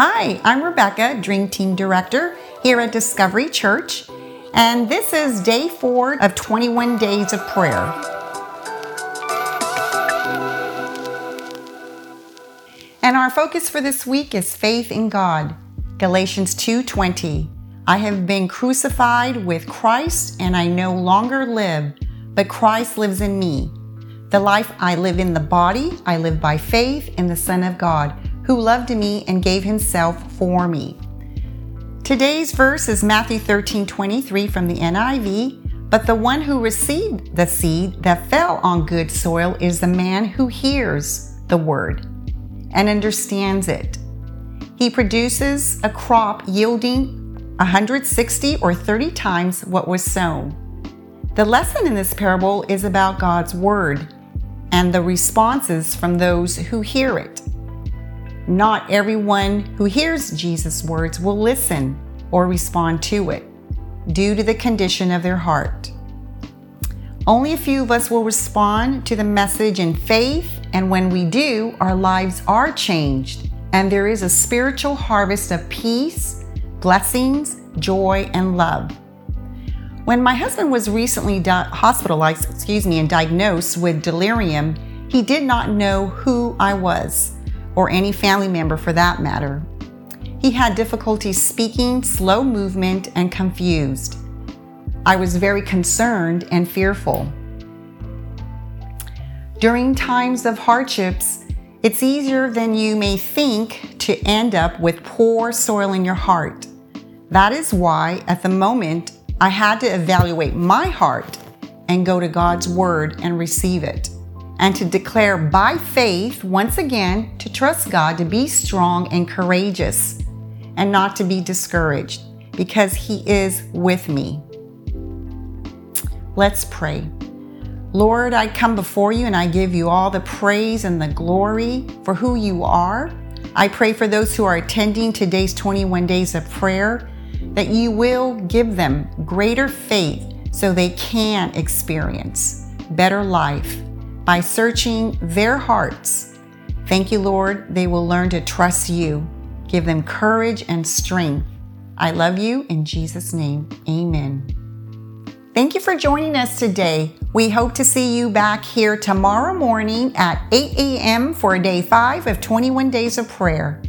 Hi, I'm Rebecca, Dream Team Director here at Discovery Church, and this is day four of 21 days of prayer. And our focus for this week is faith in God. Galatians 2:20. I have been crucified with Christ and I no longer live, but Christ lives in me. The life I live in the body, I live by faith in the Son of God who loved me and gave himself for me. Today's verse is Matthew 13 23 from the NIV. But the one who received the seed that fell on good soil is the man who hears the word and understands it. He produces a crop yielding 160 or 30 times what was sown. The lesson in this parable is about God's word and the responses from those who hear it. Not everyone who hears Jesus' words will listen or respond to it due to the condition of their heart. Only a few of us will respond to the message in faith, and when we do, our lives are changed, and there is a spiritual harvest of peace, blessings, joy, and love. When my husband was recently di- hospitalized, excuse me, and diagnosed with delirium, he did not know who I was or any family member for that matter. He had difficulty speaking, slow movement, and confused. I was very concerned and fearful. During times of hardships, it's easier than you may think to end up with poor soil in your heart. That is why, at the moment, I had to evaluate my heart and go to God's Word and receive it and to declare by faith once again to trust God to be strong and courageous and not to be discouraged because He is with me. Let's pray. Lord, I come before you and I give you all the praise and the glory for who you are. I pray for those who are attending today's 21 days of prayer that you will give them greater faith so they can experience better life by searching their hearts. Thank you, Lord. They will learn to trust you. Give them courage and strength. I love you in Jesus' name. Amen. Thank you for joining us today. We hope to see you back here tomorrow morning at 8 a.m. for day five of 21 days of prayer.